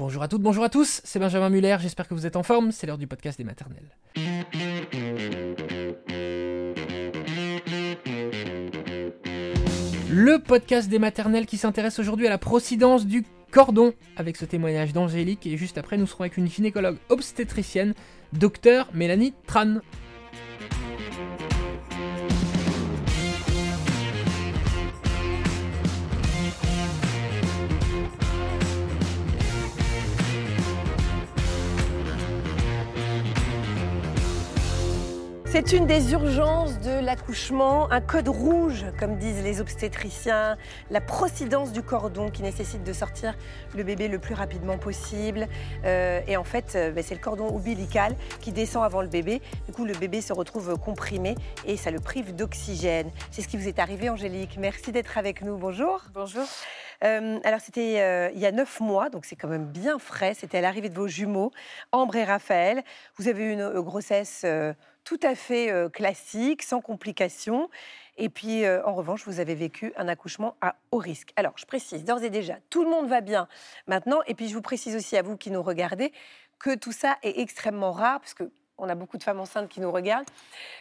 Bonjour à toutes, bonjour à tous, c'est Benjamin Muller, j'espère que vous êtes en forme, c'est l'heure du podcast des maternelles. Le podcast des maternelles qui s'intéresse aujourd'hui à la procidence du cordon, avec ce témoignage d'Angélique, et juste après nous serons avec une gynécologue obstétricienne, docteur Mélanie Tran. C'est une des urgences de l'accouchement, un code rouge, comme disent les obstétriciens, la procidence du cordon qui nécessite de sortir le bébé le plus rapidement possible. Euh, et en fait, euh, ben, c'est le cordon ombilical qui descend avant le bébé. Du coup, le bébé se retrouve comprimé et ça le prive d'oxygène. C'est ce qui vous est arrivé, Angélique. Merci d'être avec nous. Bonjour. Bonjour. Euh, alors, c'était il y a neuf mois, donc c'est quand même bien frais. C'était à l'arrivée de vos jumeaux, Ambre et Raphaël. Vous avez eu une grossesse tout à fait classique, sans complications. Et puis, en revanche, vous avez vécu un accouchement à haut risque. Alors, je précise d'ores et déjà, tout le monde va bien maintenant. Et puis, je vous précise aussi à vous qui nous regardez que tout ça est extrêmement rare, parce que on a beaucoup de femmes enceintes qui nous regardent,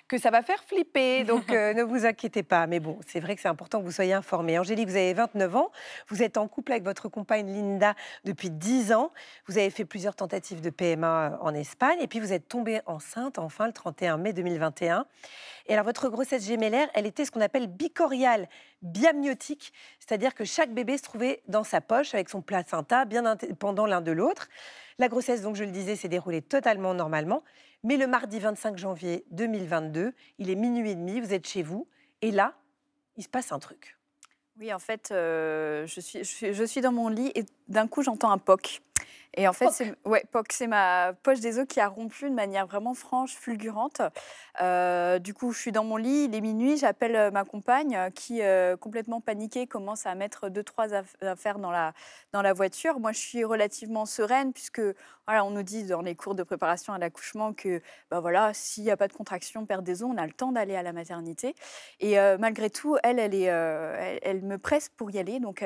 que ça va faire flipper. Donc euh, ne vous inquiétez pas. Mais bon, c'est vrai que c'est important que vous soyez informés. Angélique, vous avez 29 ans. Vous êtes en couple avec votre compagne Linda depuis 10 ans. Vous avez fait plusieurs tentatives de PMA euh, en Espagne. Et puis vous êtes tombée enceinte enfin le 31 mai 2021. Et alors votre grossesse gémellaire, elle était ce qu'on appelle bicoriale, biamniotique. C'est-à-dire que chaque bébé se trouvait dans sa poche avec son placenta bien indépendant l'un de l'autre. La grossesse, donc je le disais, s'est déroulée totalement normalement. Mais le mardi 25 janvier 2022, il est minuit et demi, vous êtes chez vous, et là, il se passe un truc. Oui, en fait, euh, je, suis, je, suis, dans mon lit et d'un coup, j'entends un POC. Et en fait, c'est ouais, ma poche des os qui a rompu de manière vraiment franche, fulgurante. Euh, du coup, je suis dans mon lit, il est minuit, j'appelle euh, ma compagne euh, qui, complètement paniquée, commence à mettre deux, trois affaires dans la, dans la voiture. Moi, je suis relativement sereine puisque voilà, on nous dit dans les cours de préparation à l'accouchement que bah voilà, s'il n'y a pas de contraction, perte des os, on a le temps d'aller à la maternité. Et malgré tout, elle, elle, est, elle, me presse pour y aller. Donc,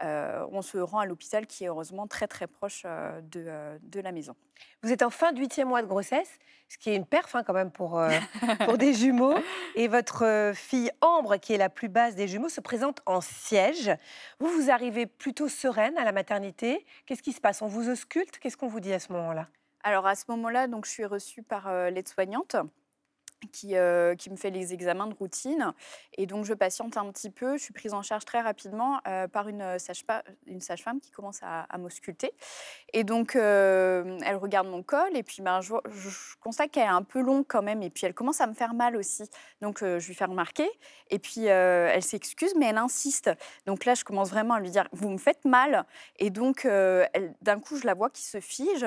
on se rend à l'hôpital qui est heureusement très, très proche de, de la maison. Vous êtes en fin de huitième mois de grossesse, ce qui est une perf hein, quand même pour, euh, pour des jumeaux. Et votre euh, fille Ambre, qui est la plus basse des jumeaux, se présente en siège. Vous, vous arrivez plutôt sereine à la maternité. Qu'est-ce qui se passe? On vous ausculte? Qu'est-ce qu'on vous dit à ce moment-là? Alors à ce moment-là, donc je suis reçue par euh, l'aide-soignante qui, euh, qui, me fait les examens de routine. Et donc, je patiente un petit peu. Je suis prise en charge très rapidement euh, par une sage-femme qui commence à, m'ausculter. Et donc, euh, elle regarde mon col. Et puis, ben, je, constate qu'elle est un peu longue quand même. Et puis, elle commence à me faire mal aussi. Donc, je lui fais remarquer. Et puis, elle s'excuse, mais elle insiste. Donc là, je commence vraiment à lui dire Vous me faites mal. Et donc, d'un coup, je la vois qui se fige.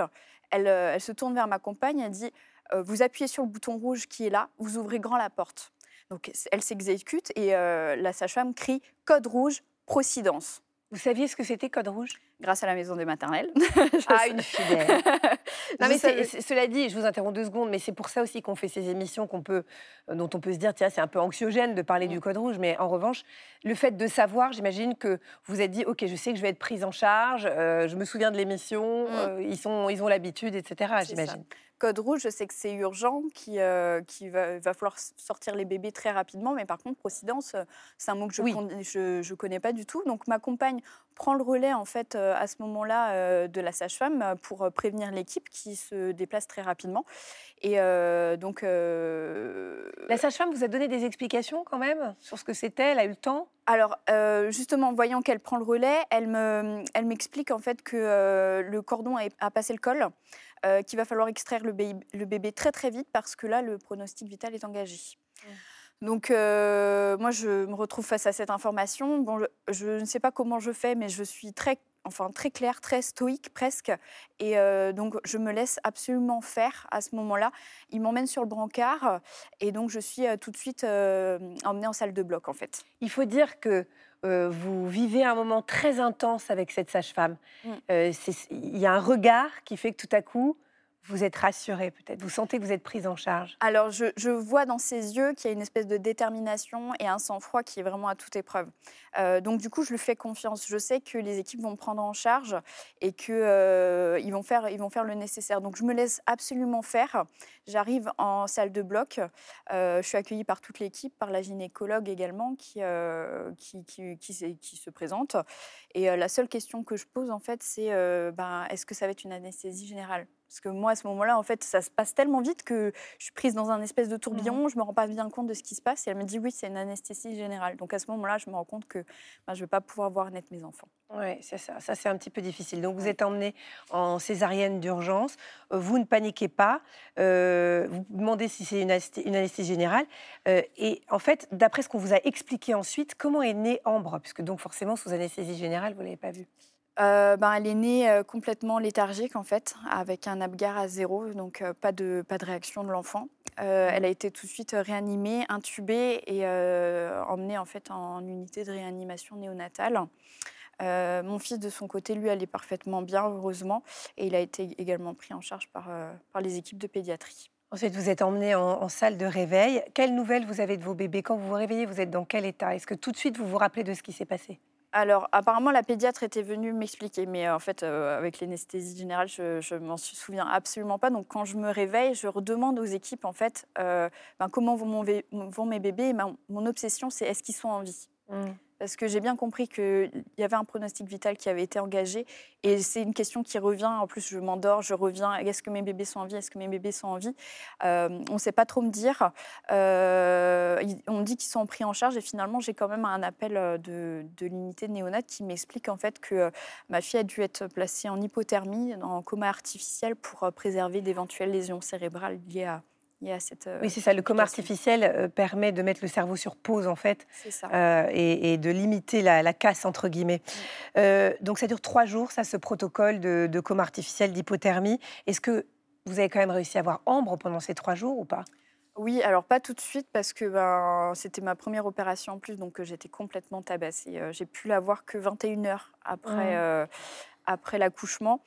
Elle, elle se tourne vers ma compagne. Elle dit euh, vous appuyez sur le bouton rouge qui est là, vous ouvrez grand la porte. Donc elle s'exécute et euh, la sage-femme crie code rouge, procidence. Vous saviez ce que c'était Code Rouge? Grâce à la maison des maternelles. ah, une fidèle. non, mais cela dit, je vous interromps deux secondes, mais c'est pour ça aussi qu'on fait ces émissions qu'on peut, euh, dont on peut se dire, tiens, c'est un peu anxiogène de parler du mm. Code Rouge, mais en revanche, le fait de savoir, j'imagine que vous êtes dit, ok, je sais que je vais être prise en charge, je me souviens de l'émission, mm. ils, sont, ils ont l'habitude, etc., j'imagine. Code rouge, je sais que c'est urgent, qu'il euh, qui va, va, falloir sortir les bébés très rapidement, mais par contre, procidence, euh, c'est un mot que je ne je, connais pas du tout. Donc ma compagne prend le relais en fait euh, à ce moment-là de la sage-femme pour prévenir l'équipe qui se déplace très rapidement. Et donc la sage-femme vous a donné des explications quand même sur ce que c'était? Elle a eu le temps? Alors justement, voyant qu'elle prend le relais, elle me, elle m'explique en fait que le cordon a, a passé le col. Euh, qu'il va falloir extraire le bébé, le bébé, très très vite parce que là, le pronostic vital est engagé. Mmh. Donc, euh, moi, je me retrouve face à cette information. Bon, je, ne sais pas comment je fais, mais je suis très, enfin, très claire, très stoïque presque. Et euh, donc, je me laisse absolument faire à ce moment-là. Il m'emmène sur le brancard et donc, je suis tout de suite emmenée en salle de bloc, en fait. Il faut dire que euh, vous vivez un moment très intense avec cette sage-femme. Mm. Euh, il y a un regard qui fait que tout à coup, vous êtes rassurée peut-être? Vous sentez que vous êtes prise en charge? Alors, je, vois dans ses yeux qu'il y a une espèce de détermination et un sang-froid qui est vraiment à toute épreuve. Euh, donc, du coup, je lui fais confiance. Je sais que les équipes vont me prendre en charge et qu'ils euh, vont, faire, vont faire le nécessaire. Donc, je me laisse absolument faire. J'arrive en salle de bloc. Euh, je suis accueillie par toute l'équipe, par la gynécologue également qui, qui, qui, se présente. Et la seule question que je pose, en fait, c'est ben, est-ce que ça va être une anesthésie générale? Parce que moi, à ce moment-là, en fait, ça se passe tellement vite que je suis prise dans un espèce de tourbillon, mmh. je me rends pas bien compte de ce qui se passe. Et elle me dit, oui, c'est une anesthésie générale. Donc à ce moment-là, je me rends compte que ben, je ne vais pas pouvoir voir naître mes enfants. Oui, c'est ça. Ça, c'est un petit peu difficile. Donc vous êtes emmenée en césarienne d'urgence. Euh, vous ne paniquez pas. Euh, vous demandez si c'est une, anesthésie générale. Euh, et en fait, d'après ce qu'on vous a expliqué ensuite, comment est née Ambre? Puisque donc forcément, sous anesthésie générale, vous ne l'avez pas vu. Euh, ben, elle est née euh, complètement léthargique en fait, avec un Apgar à zéro, donc euh, pas, de, pas de réaction de l'enfant. elle a été tout de suite réanimée, intubée et emmenée en fait en unité de réanimation néonatale. mon fils, de son côté, lui, allait parfaitement bien, heureusement, et il a été également pris en charge par, par les équipes de pédiatrie. Ensuite, vous êtes emmené en, en, salle de réveil. Quelles nouvelles vous avez de vos bébés? Quand vous vous réveillez, vous êtes dans quel état? Est-ce que tout de suite, vous vous rappelez de ce qui s'est passé? Alors, apparemment, la pédiatre était venue m'expliquer, mais euh, en fait, euh, avec l'anesthésie générale, je, ne m'en souviens absolument pas. Donc, quand je me réveille, je redemande aux équipes, en fait, euh, ben, comment vont, mes bébés. Ben, mon obsession, c'est est-ce qu'ils sont en vie? Mmh parce que j'ai bien compris qu'il y avait un pronostic vital qui avait été engagé. Et c'est une question qui revient. En plus, je m'endors, je reviens. Est-ce que mes bébés sont en vie? Est-ce que mes bébés sont en vie? Euh, On ne sait pas trop me dire. Euh, on dit qu'ils sont pris en charge. Et finalement, j'ai quand même un appel euh, de, l'unité de néonat qui m'explique en fait que ma fille a dû être placée en hypothermie, en coma artificiel, pour préserver d'éventuelles lésions cérébrales liées à cette, euh, oui, c'est ça. Le coma artificiel euh, permet de mettre le cerveau sur pause, en fait, euh, et, de limiter la, casse, entre guillemets. donc, ça dure trois jours, ça, ce protocole de, coma artificiel d'hypothermie. Est-ce que vous avez quand même réussi à voir Ambre pendant ces trois jours ou pas? Oui, alors pas tout de suite parce que ben, c'était ma première opération en plus, donc j'étais complètement tabassée. j'ai pu la voir que 21 heures après, mmh après l'accouchement.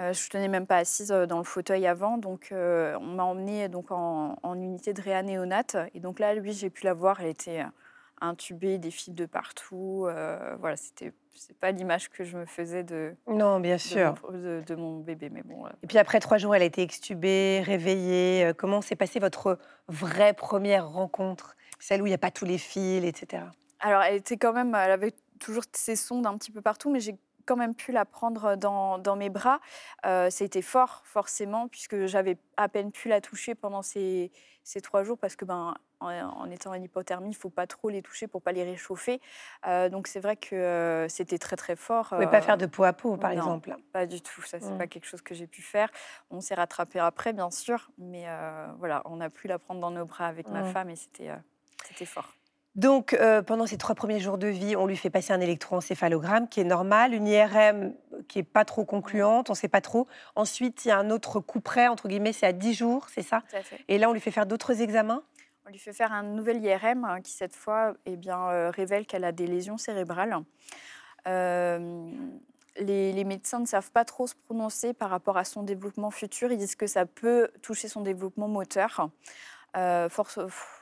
Euh, je ne tenais même pas assise euh, dans le fauteuil avant, donc euh, on m'a emmenée donc en, unité de réa néonate. Et donc là, lui, j'ai pu la voir, elle était intubée, des fils de partout. voilà, c'était c'est pas l'image que je me faisais de non bien sûr de mon, bébé mais bon et puis après trois jours elle a été extubée réveillée comment s'est passée votre vraie première rencontre celle où il n'y a pas tous les fils etc alors elle était quand même elle avait toujours ses sondes un petit peu partout mais j'ai quand même pu la prendre dans, dans mes bras. Euh, C'était fort, forcément, puisque j'avais à peine pu la toucher pendant ces, ces trois jours, parce que ben, en, étant en hypothermie, il faut pas trop les toucher pour pas les réchauffer. Euh, donc c'est vrai que euh, c'était très très fort. Vous ne pas faire de peau à peau, par exemple Pas du tout. Ça, c'est mmh. pas quelque chose que j'ai pu faire. On s'est rattrapé après, bien sûr, mais voilà, on a pu la prendre dans nos bras avec ma mmh. femme et c'était c'était fort. Donc, euh, pendant ces trois premiers jours de vie, on lui fait passer un électroencéphalogramme qui est normal, une IRM qui est pas trop concluante, on ne sait pas trop. Ensuite, il y a un autre coup près, entre guillemets, c'est à 10 jours, c'est ça Et là, on lui fait faire d'autres examens? On lui fait faire un nouvel IRM hein, qui, cette fois, eh bien, euh, révèle qu'elle a des lésions cérébrales. Euh, les, les, médecins ne savent pas trop se prononcer par rapport à son développement futur. Ils disent que ça peut toucher son développement moteur. Force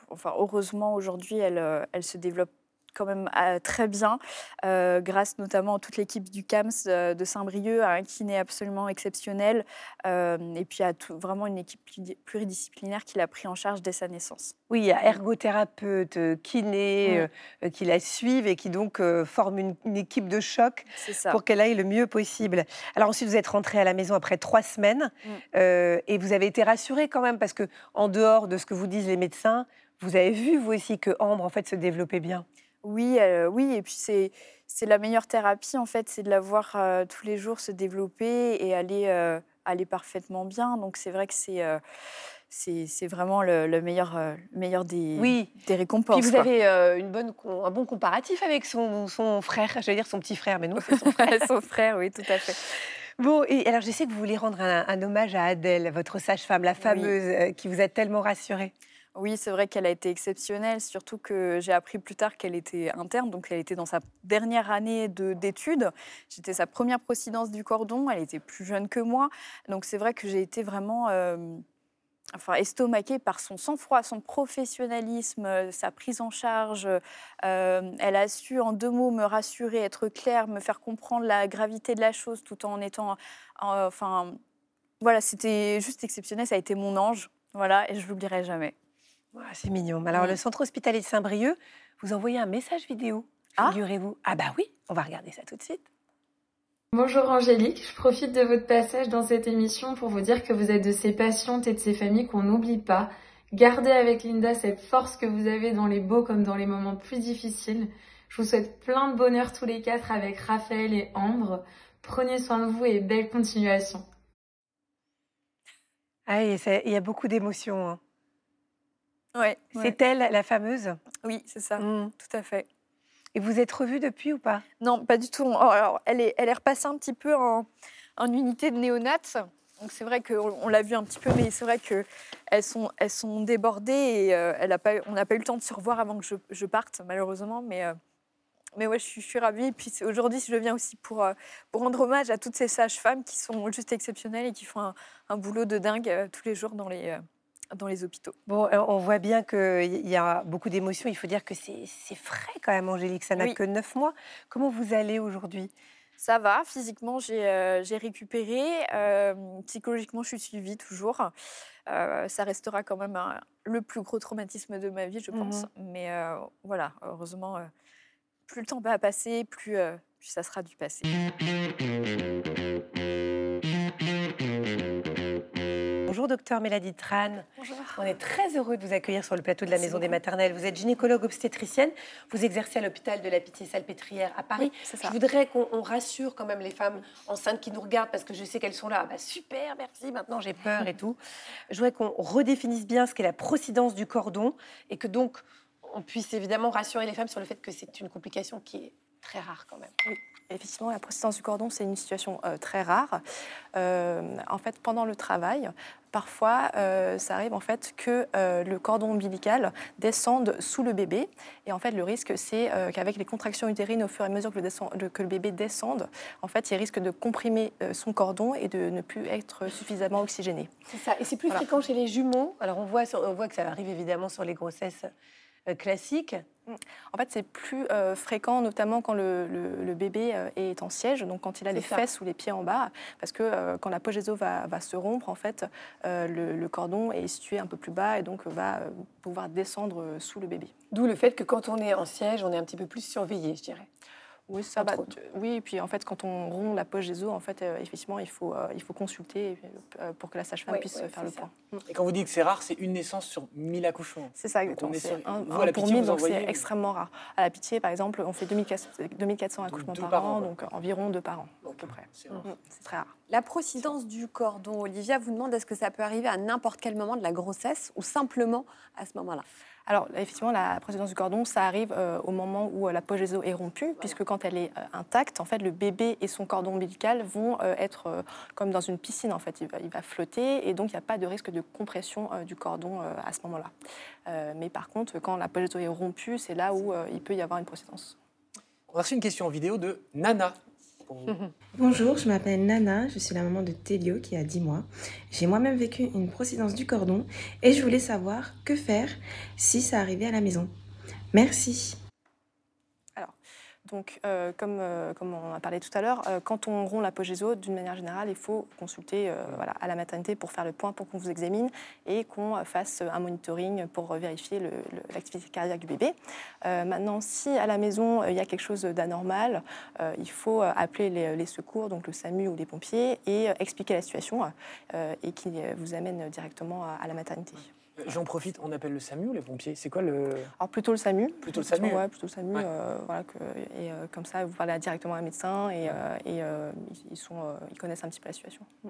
enfin, heureusement, aujourd'hui, elle, euh, elle se développe quand même euh, très bien, euh, grâce notamment à toute l'équipe du CAMS de Saint-Brieuc, à un kiné absolument exceptionnel, et puis à tout, vraiment une équipe pluridisciplinaire qui l'a pris en charge dès sa naissance. Oui, il y a ergothérapeute, kiné, qui la suivent et qui donc forment une, équipe de choc pour qu'elle aille le mieux possible. Alors ensuite, vous êtes rentrée à la maison après trois semaines mmh. et vous avez été rassurée quand même parce que en dehors de ce que vous disent les médecins, vous avez vu, vous aussi, que Ambre, en fait, se développait bien? Oui, euh, oui. Et puis, c'est, c'est la meilleure thérapie, en fait, c'est de la voir euh, tous les jours se développer et aller, euh, aller parfaitement bien. Donc, c'est vrai que c'est... c'est, vraiment le, meilleur, meilleur des, oui. des récompenses. Puis vous avez une bonne, un bon comparatif avec son, son frère, j'allais dire son petit frère, mais non, c'est son frère. son frère, oui, tout à fait. Bon, et alors je sais que vous voulez rendre un, hommage à Adèle, votre sage-femme, la fameuse, qui vous a tellement rassurée. Oui, c'est vrai qu'elle a été exceptionnelle, surtout que j'ai appris plus tard qu'elle était interne, donc elle était dans sa dernière année d'études. J'étais sa première procidence du cordon, elle était plus jeune que moi, donc c'est vrai que j'ai été vraiment euh, enfin, estomaquée par son sang-froid, son professionnalisme, euh, sa prise en charge. Euh, elle a su en deux mots me rassurer, être claire, me faire comprendre la gravité de la chose tout en étant... enfin, voilà, c'était juste exceptionnel, ça a été mon ange, voilà, et je l'oublierai jamais c'est mignon. Alors, le centre hospitalier de Saint-Brieuc, vous envoyez un message vidéo, ah. figurez-vous. Ah. bah oui, on va regarder ça tout de suite. Bonjour Angélique, je profite de votre passage dans cette émission pour vous dire que vous êtes de ces patientes et de ces familles qu'on n'oublie pas. Gardez avec Linda cette force que vous avez dans les beaux comme dans les moments plus difficiles. Je vous souhaite plein de bonheur tous les quatre avec Raphaël et Ambre. Prenez soin de vous et belle continuation. Ah, il y a beaucoup d'émotions. Hein. Ouais, c'est elle, la fameuse Oui, c'est ça, mmh. tout à fait. Et vous êtes revue depuis ou pas? Non, pas du tout. Oh, alors, elle est, elle est repassée un petit peu en, unité de néonates. Donc c'est vrai qu'on on, l'a vu un petit peu, mais c'est vrai qu'elles sont, elles sont débordées et euh, elle a pas, on n'a pas eu le temps de se revoir avant que je, parte, malheureusement. Mais, euh, mais ouais, je suis, je suis ravie. Et puis aujourd'hui, je viens aussi pour, euh, pour rendre hommage à toutes ces sages-femmes qui sont juste exceptionnelles et qui font un, un boulot de dingue tous les jours dans les dans les hôpitaux. Bon, euh, on voit bien qu'il y a beaucoup d'émotions. Il faut dire que c'est frais quand même, Angélique. Ça n'a que neuf mois. Comment vous allez aujourd'hui? Ça va, physiquement j'ai euh, récupéré, euh, psychologiquement je suis suivie toujours. ça restera quand même le plus gros traumatisme de ma vie, je pense. Mmh Mais voilà, heureusement, plus le temps va passer, plus, plus ça sera du passé. Bonjour docteur Mélanie Tran. Bonjour. On est très heureux de vous accueillir sur le plateau de la Maison des Maternelles. Vous êtes gynécologue obstétricienne, vous exercez à l'hôpital de la Pitié-Salpêtrière à Paris. Oui, je voudrais qu'on rassure quand même les femmes enceintes qui nous regardent parce que je sais qu'elles sont là. Bah, super, merci, maintenant j'ai peur et tout. Je voudrais qu'on redéfinisse bien ce qu'est la procidence du cordon et que donc on puisse évidemment rassurer les femmes sur le fait que c'est une complication qui est très rare quand même. Oui. Effectivement, la procédance du cordon, c'est une situation euh, très rare. Euh, en fait, pendant le travail, parfois, euh, ça arrive en fait que le cordon ombilical descende sous le bébé. Et en fait, le risque, c'est qu'avec les contractions utérines, au fur et à mesure que le, que le, bébé descende, en fait, il risque de comprimer son cordon et de ne plus être suffisamment oxygéné. C'est ça. Et c'est plus fréquent chez les jumeaux. Alors, on voit, on voit que ça arrive évidemment sur les grossesses classiques. Mm. En fait, c'est plus euh, fréquent, notamment quand le, bébé euh, est en siège, donc quand il a les fesses ou les pieds en bas, parce que euh, quand la pogéso va, va, se rompre, en fait, le, cordon est situé un peu plus bas et donc va pouvoir descendre sous le bébé. D'où le fait que quand on est en siège, on est un petit peu plus surveillé, je dirais. Oui, ça, oui, et puis en fait, quand on rompt la poche des os, en fait, euh, effectivement, il faut, euh, il faut consulter euh, pour que la sage-femme puisse faire le point. Et quand vous dites que c'est rare, c'est une naissance sur 1000 accouchements C'est ça, exactement. C'est un, un pour 1000, donc c'est extrêmement rare. À la pitié, par exemple, on fait 2400, accouchements par, an, donc environ deux par an, à peu près. Mm, c'est très rare. La procidence du cordon, Olivia vous demande est-ce que ça peut arriver à n'importe quel moment de la grossesse ou simplement à ce moment-là? Alors, effectivement, la procédance du cordon, ça arrive euh, au moment où euh, la pogéso est rompue, puisque quand elle est euh, intacte, en fait, le bébé et son cordon ombilical vont être comme dans une piscine, en fait. Il va, flotter, et donc il n'y a pas de risque de compression du cordon à ce moment-là. mais par contre, quand la pogéso est rompue, c'est là où il peut y avoir une procédance. On a reçu une question en vidéo de Nana Bonjour, je m'appelle Nana, je suis la maman de Télio qui a 10 mois. J'ai moi-même vécu une procédance du cordon et je voulais savoir que faire si ça arrivait à la maison. Merci. Donc, euh, comme, euh, comme, on a parlé tout à l'heure, euh, quand on rompt l'apogéso, d'une manière générale, il faut consulter voilà, à la maternité pour faire le point, pour qu'on vous examine et qu'on fasse un monitoring pour vérifier l'activité cardiaque du bébé. maintenant, si à la maison, il y a quelque chose d'anormal, il faut appeler les, les, secours, donc le SAMU ou les pompiers, et expliquer la situation et qui vous amène directement à la maternité. J'en profite, on appelle le SAMU ou les pompiers C'est quoi le. Alors plutôt le SAMU. Plutôt le SAMU Ouais, plutôt le SAMU. Euh, voilà, que, et euh, comme ça, vous parlez directement à un médecin et, euh, et ils, sont, ils connaissent un petit peu la situation. Mm.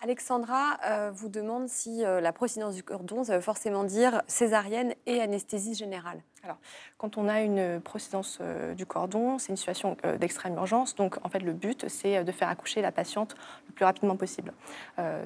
Alexandra vous demande si la procédance du cordon, ça veut forcément dire césarienne et anesthésie générale. Alors, quand on a une procédance euh, du cordon, c'est une situation euh, d'extrême urgence. Donc, en fait, le but, c'est euh, de faire accoucher la patiente le plus rapidement possible.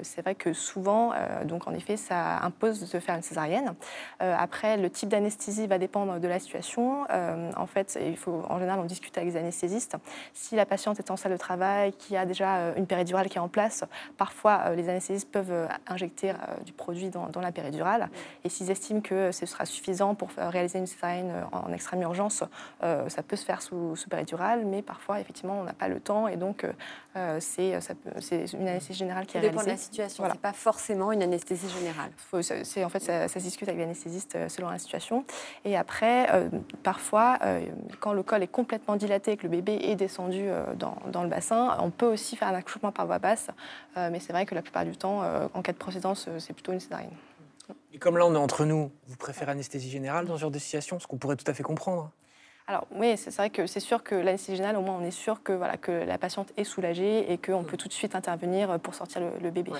c'est vrai que souvent, donc en effet, ça impose de faire une césarienne. après, le type d'anesthésie va dépendre de la situation. en fait, il faut, en général, on discute avec les anesthésistes. Si la patiente est en salle de travail, qui a déjà une péridurale qui est en place, parfois, les anesthésistes peuvent injecter du produit dans, dans la péridurale. Et s'ils estiment que ce sera suffisant pour réaliser une césarienne, euh, en extrême urgence, euh, ça peut se faire sous, sous péridurale, mais parfois, effectivement, on n'a pas le temps et donc euh, c'est une anesthésie générale qui est réalisée. Ça dépend de la situation, voilà. c'est pas forcément une anesthésie générale. c'est en fait, ça, se discute avec l'anesthésiste selon la situation. Et après, parfois, quand le col est complètement dilaté et que le bébé est descendu dans, dans, le bassin, on peut aussi faire un accouchement par voie basse, mais c'est vrai que la plupart du temps, en cas de procédance, c'est plutôt une césarienne. Et comme là, on est entre nous, vous préférez anesthésie générale dans ce genre de situation, ce qu'on pourrait tout à fait comprendre alors oui, c'est vrai que c'est sûr que l'anesthésie générale, au moins, on est sûr que, voilà, que la patiente est soulagée et qu'on peut tout de suite intervenir pour sortir le, bébé.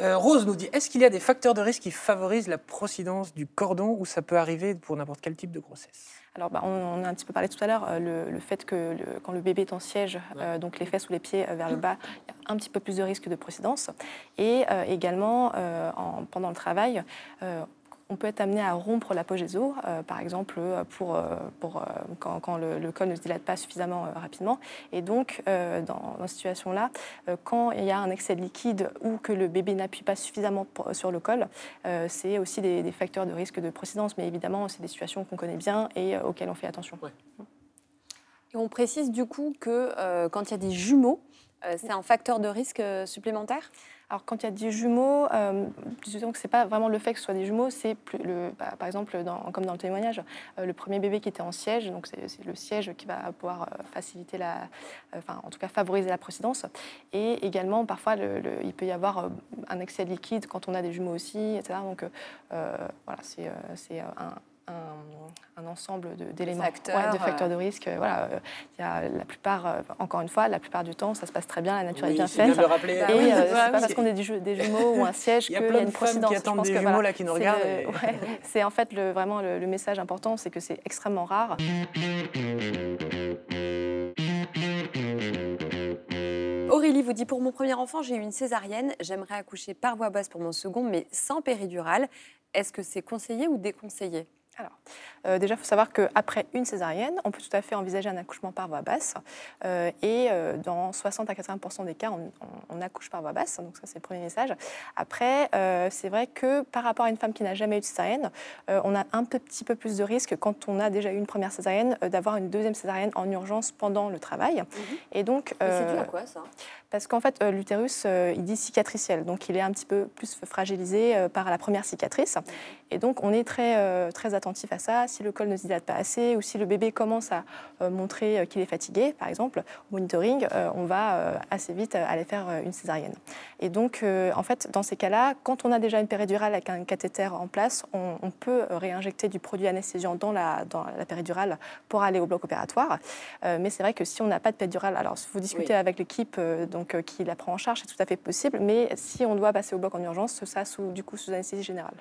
Euh, Rose nous dit, est-ce qu'il y a des facteurs de risque qui favorisent la procidence du cordon ou ça peut arriver pour n'importe quel type de grossesse? Alors, bah, on, a un petit peu parlé tout à l'heure, euh, le, fait que quand le bébé est en siège, euh, donc les fesses ou les pieds vers le bas, il y a un petit peu plus de risque de procédance. Et également, pendant le travail, on peut être amené à rompre l'apogéso, euh, par exemple euh, pour, euh, pour, quand, le, col ne se dilate pas suffisamment rapidement. Et donc, dans, cette situation-là, quand il y a un excès de liquide ou que le bébé n'appuie pas suffisamment sur le col, c'est aussi des, facteurs de risque de procédance. Mais évidemment, c'est des situations qu'on connaît bien et auxquelles on fait attention. Et on précise du coup que quand il y a des jumeaux, c'est un facteur de risque supplémentaire? Alors, quand il y a des jumeaux, euh, disons que ce n'est pas vraiment le fait que ce soit des jumeaux, c'est le, bah, par exemple, comme dans le témoignage, euh, le premier bébé qui était en siège, donc c'est le siège qui va pouvoir euh, faciliter la, enfin, en tout cas favoriser la procédance. Et également, parfois, il peut y avoir un excès de liquide quand on a des jumeaux aussi, etc. Donc, voilà, c'est un un, ensemble d'éléments, de, de facteurs de risque. Voilà, euh, il y a la plupart, euh, encore une fois, la plupart du temps, ça se passe très bien, la nature est bien faite. Bien rappeler. Et euh, c'est pas parce qu'on est des, des, jumeaux ou un siège qu'il y, a une procédance. qui attendent des jumeaux là qui nous regardent. C'est en fait le, vraiment le, le message important, c'est que c'est extrêmement rare. Aurélie vous dit pour mon premier enfant, j'ai eu une césarienne. J'aimerais accoucher par voie basse pour mon second, mais sans péridurale. Est-ce que c'est conseillé ou déconseillé? Alors, euh, déjà, il faut savoir qu'après une césarienne, on peut tout à fait envisager un accouchement par voie basse. Euh, et euh, dans 60 à 80% des cas, on, accouche par voie basse. Donc, ça, c'est le premier message. Après, c'est vrai que par rapport à une femme qui n'a jamais eu de césarienne, on a un petit peu plus de risque quand on a déjà eu une première césarienne d'avoir une deuxième césarienne en urgence pendant le travail. Mhm. Et donc. c'est dû à quoi ça? parce qu'en fait, l'utérus, il dit cicatriciel, donc il est un petit peu plus fragilisé par la première cicatrice. Et donc, on est très, très attentif à ça. Si le col ne se dilate pas assez ou si le bébé commence à euh, montrer euh, qu'il est fatigué, par exemple, au monitoring, euh, on va assez vite aller faire une césarienne. Et donc, en fait, dans ces cas-là, quand on a déjà une péridurale avec un cathéter en place, on, peut réinjecter du produit anesthésiant dans la, dans la péridurale pour aller au bloc opératoire. mais c'est vrai que si on n'a pas de péridurale, alors vous discutez avec l'équipe donc qui la prend en charge, c'est tout à fait possible. Mais si on doit passer au bloc en urgence, ça sous, du coup sous anesthésie générale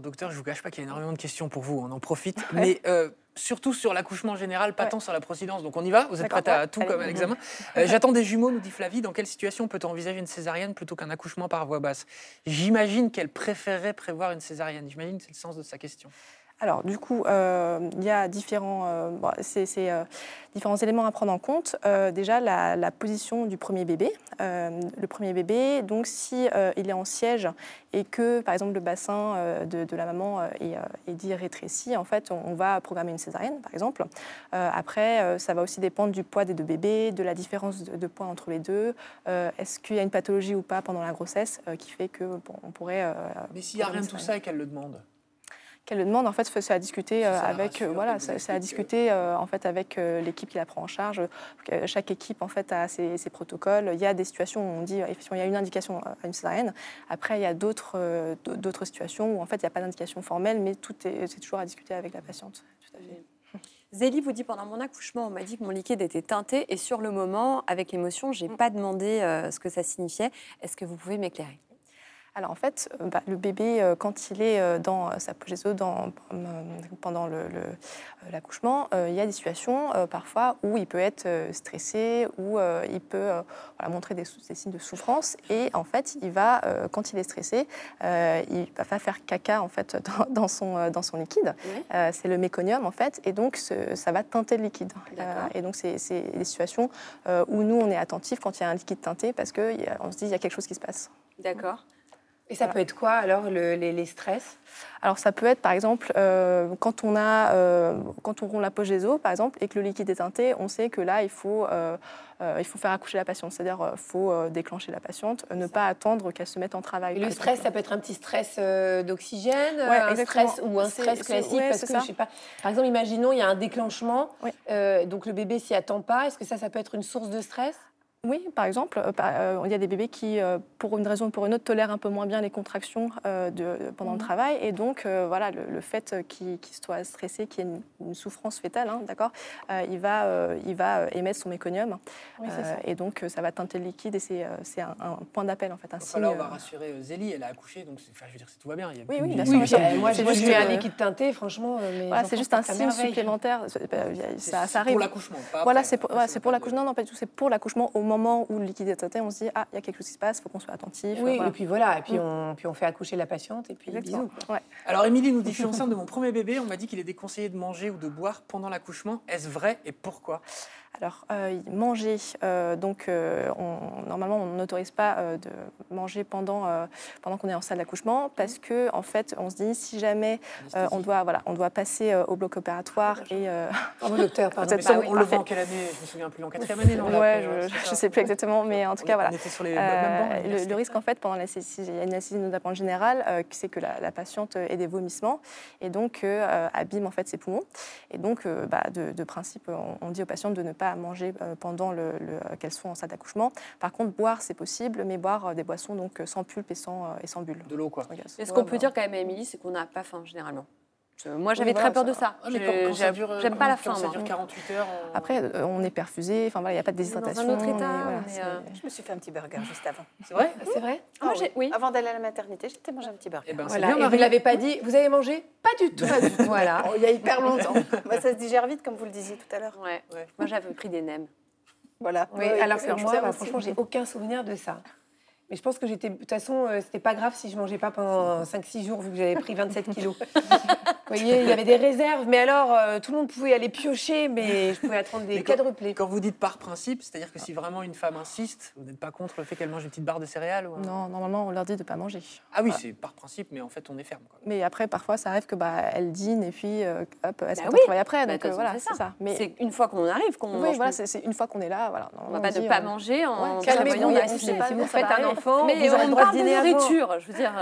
docteur, je ne vous cache pas qu'il y a énormément de questions pour vous, on en profite. Mais euh, surtout sur l'accouchement général, pas tant sur la procédance. Donc on y va Vous êtes prête à tout comme à l'examen euh, J'attends des jumeaux, nous dit Flavie. Dans quelle situation peut-on envisager une césarienne plutôt qu'un accouchement par voie basse? J'imagine qu'elle préférerait prévoir une césarienne. J'imagine que c'est le sens de sa question. Alors, du coup, euh, il y a différents, euh, euh, différents éléments à prendre en compte. déjà, la, position du premier bébé. le premier bébé, donc, si il est en siège et que, par exemple, le bassin de, la maman est, dit rétréci, en fait, on, va programmer une césarienne, par exemple. après, ça va aussi dépendre du poids des deux bébés, de la différence de, poids entre les deux. Est-ce qu'il y a une pathologie ou pas pendant la grossesse qui fait que on pourrait. Mais s'il n'y a rien de tout ça et qu'elle le demande qu'elle le demande, en fait, c'est à discuter euh, avec, euh, voilà, c'est à discuter euh, en fait avec l'équipe qui la prend en charge. Chaque équipe en fait a ses, protocoles. Il y a des situations où on dit effectivement il y a une indication à une césarienne. Après il y a d'autres d'autres situations où en fait il n'y a pas d'indication formelle, mais tout est c'est toujours à discuter avec la patiente. Tout à fait. Zélie vous dit pendant mon accouchement, on m'a dit que mon liquide était teinté et sur le moment, avec l'émotion, j'ai n'ai mm. pas demandé ce que ça signifiait. Est-ce que vous pouvez m'éclairer? Alors en fait, euh, bah, le bébé, euh, quand il est euh, dans sa poche dans, pendant l'accouchement, il y a des situations parfois où il peut être stressé, où il peut montrer des, signes de souffrance. Et en fait, il va, quand il est stressé, il va faire caca en fait dans, son, dans son liquide. c'est le méconium en fait, et donc ça va teinter le liquide. et donc c'est des situations où nous on est attentifs quand il y a un liquide teinté parce qu'on se dit il y a quelque chose qui se passe. D'accord. Et ça peut être quoi alors les, stress? Alors ça peut être par exemple euh, quand on a euh, quand on rompt la poche des os par exemple et que le liquide est teinté, on sait que là il faut euh, il faut faire accoucher la patiente, c'est-à-dire faut déclencher la patiente, ne pas attendre qu'elle se mette en travail. Et le stress, ça peut être un petit stress d'oxygène, un stress ou un stress classique parce que je sais pas. Par exemple, imaginons il y a un déclenchement, donc le bébé s'y attend pas. Est-ce que ça, ça peut être une source de stress? Oui, par exemple, euh, euh, il y a des bébés qui, euh, pour une raison ou pour une autre, tolèrent un peu moins bien les contractions de, pendant le mhm. travail. Et donc, voilà, le, fait qu'il soit stressé, qu'il y ait une, souffrance fétale, hein, d'accord, il, va, il va émettre son méconium. et donc, ça va teinter le liquide et c'est un, point d'appel, en fait, un signe. Là, on va rassurer Zélie, elle a accouché, donc je veux dire, tout va bien. Il y a oui, oui, bien sûr. moi, j'ai juste un liquide teinté, franchement. c'est juste un signe supplémentaire. Ça, arrive. Pour l'accouchement, Voilà, c'est pour, l'accouchement. Non, pas du tout, c'est pour l'accouchement au moment où le liquide est traité, on se dit ah il y a quelque chose qui se passe, il faut qu'on soit attentif. Oui, et puis voilà, et puis, mm. on, puis on fait accoucher la patiente et puis bisous. Alors Émilie nous dit je suis enceinte de mon premier bébé, on m'a dit qu'il est déconseillé de manger ou de boire pendant l'accouchement. Est-ce vrai et pourquoi? Alors, euh, manger, euh, donc euh, normalement, on n'autorise pas de manger pendant, pendant qu'on est en salle d'accouchement parce que, en fait, on se dit si jamais on, doit, voilà, on doit passer au bloc opératoire et. Oh, docteur, pardon. on le voit en quelle année? Je me souviens plus, en quatrième année, non Ouais, je ne sais plus exactement, mais en tout cas, voilà. le, risque, en fait, pendant la il y a une anesthésie générale, générale, c'est que la, patiente ait des vomissements et donc abîme en fait ses poumons. Et donc, bah, de, principe, on, on dit aux patientes de ne pas à manger euh, pendant le, qu'elles sont en salle d'accouchement. Par contre, boire, c'est possible, mais boire euh, des boissons donc sans pulpe et sans, et sans bulle. De l'eau, quoi. est ce qu'on peut dire quand même à Émilie, c'est qu'on n'a pas faim généralement. Moi, j'avais très peur de ça. Ah, j'aime pas la faim. Ça dure 48 heures. Après, euh, on est perfusé. Enfin, il n'y a pas de déshydratation. Dans un autre état. Je me suis fait un petit burger juste avant. C'est vrai? C'est vrai? Ah, oui. Avant d'aller à la maternité, j'étais mangé un petit burger. Eh ben, voilà. Et vous ne l'avez pas dit. Vous avez mangé? Pas du tout. voilà. Oh, il y a hyper longtemps. Bah, ça se digère vite, comme vous le disiez tout à l'heure. Ouais. Moi, j'avais pris des nems. Voilà. Oui, alors que moi, bah, franchement, j'ai aucun souvenir de ça. Mais je pense que j'étais. De toute façon, euh, c'était pas grave si je mangeais pas pendant 5-6 jours, vu que j'avais pris 27 kilos. Vous voyez, il y avait des réserves, mais alors euh, tout le monde pouvait aller piocher, mais je pouvais attendre des quadruplés. Quand vous dites par principe, c'est-à-dire que si vraiment une femme insiste, vous n'êtes pas contre le fait qu'elle mange une petite barre de céréales ou Non, normalement, on leur dit de ne pas manger. Ah oui, c'est par principe, mais en fait, on est ferme. Quoi. Mais après, parfois, ça arrive que bah, elle dîne et puis euh, hop, elle se bah oui. après. Bah, donc voilà, c'est ça. Mais c'est une fois qu'on arrive qu'on. Oui, voilà, c'est une fois qu'on est là, voilà. On, va pas ne pas manger en. Calmez-vous, si vous faites un enfant, vous avez le droit de dîner nourriture, je veux dire.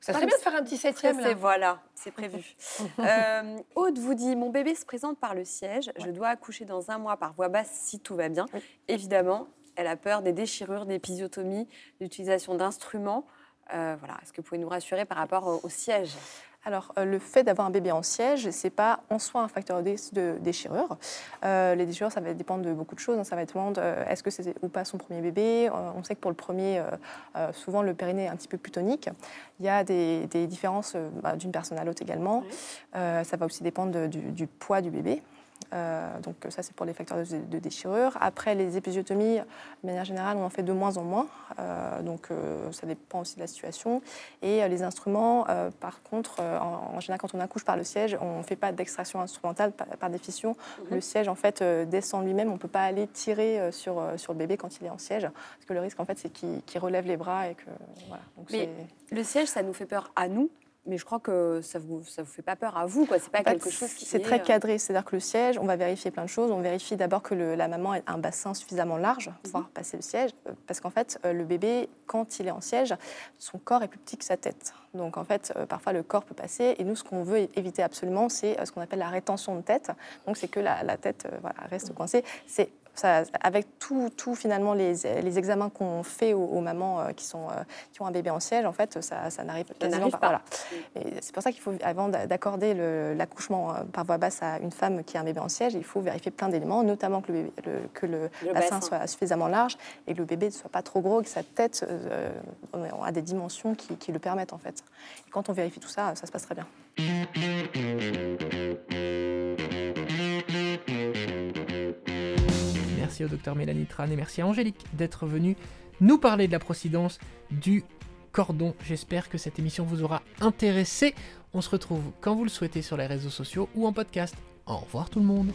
Ça serait bien de faire un petit septième. Là. Voilà, c'est prévu. euh, Aude vous dit Mon bébé se présente par le siège. Je dois accoucher dans un mois par voie basse si tout va bien. Évidemment, elle a peur des déchirures, des épisiotomies, l'utilisation d'instruments. Euh, voilà. Est-ce que vous pouvez nous rassurer par rapport au siège? Alors, euh, le fait d'avoir un bébé en siège, ce n'est pas en soi un facteur de déchirure. Euh, les déchirures, ça va dépendre de beaucoup de choses. Ça va dépendre euh, est-ce que c'est ou pas son premier bébé? on sait que pour le premier, souvent le périnée est un petit peu plus tonique. Il y a des, différences bah, d'une personne à l'autre également. ça va aussi dépendre du, poids du bébé. Euh, donc ça, c'est pour les facteurs de, déchirure. Après, les épisiotomies, de manière générale, on en fait de moins en moins. Euh, donc euh, ça dépend aussi de la situation. Et les instruments, par contre, en, général, quand on accouche par le siège, on ne fait pas d'extraction instrumentale par, définition. Mhm. Le siège, en fait, descend lui-même. On ne peut pas aller tirer sur, sur le bébé quand il est en siège. Parce que le risque, en fait, c'est qu'il relève les bras et que... Voilà. Mais le siège, ça nous fait peur à nous mais je crois que ça ne vous, ça vous fait pas peur à vous, quoi. C'est pas quelque chose qui. C'est très euh, cadré, c'est-à-dire que le siège, on va vérifier plein de choses. On vérifie d'abord que le, la maman ait un bassin suffisamment large pour pouvoir mhm. passer le siège, euh, parce qu'en fait, euh, le bébé, quand il est en siège, son corps est plus petit que sa tête. Donc en fait, parfois le corps peut passer, et nous, ce qu'on veut éviter absolument, c'est ce qu'on appelle la rétention de tête. Donc c'est que la, la tête voilà, reste mhm. coincée. C'est avec tout, tout finalement les, les examens qu'on fait aux, mamans qui, sont, qui ont un bébé en siège, en fait, ça, ça n'arrive quasiment pas. Voilà. C'est pour ça qu'il faut, avant d'accorder l'accouchement par voie basse à une femme qui a un bébé en siège, il faut vérifier plein d'éléments, notamment que le, bébé, que le, bassin, soit suffisamment large et que le bébé ne soit pas trop gros, que sa tête a des dimensions qui, qui, le permettent en fait. Et quand on vérifie tout ça, ça se passe très bien. Au docteur Mélanie Tran et merci à Angélique d'être venue nous parler de la procidence du cordon. J'espère que cette émission vous aura intéressé. On se retrouve quand vous le souhaitez sur les réseaux sociaux ou en podcast. Au revoir tout le monde.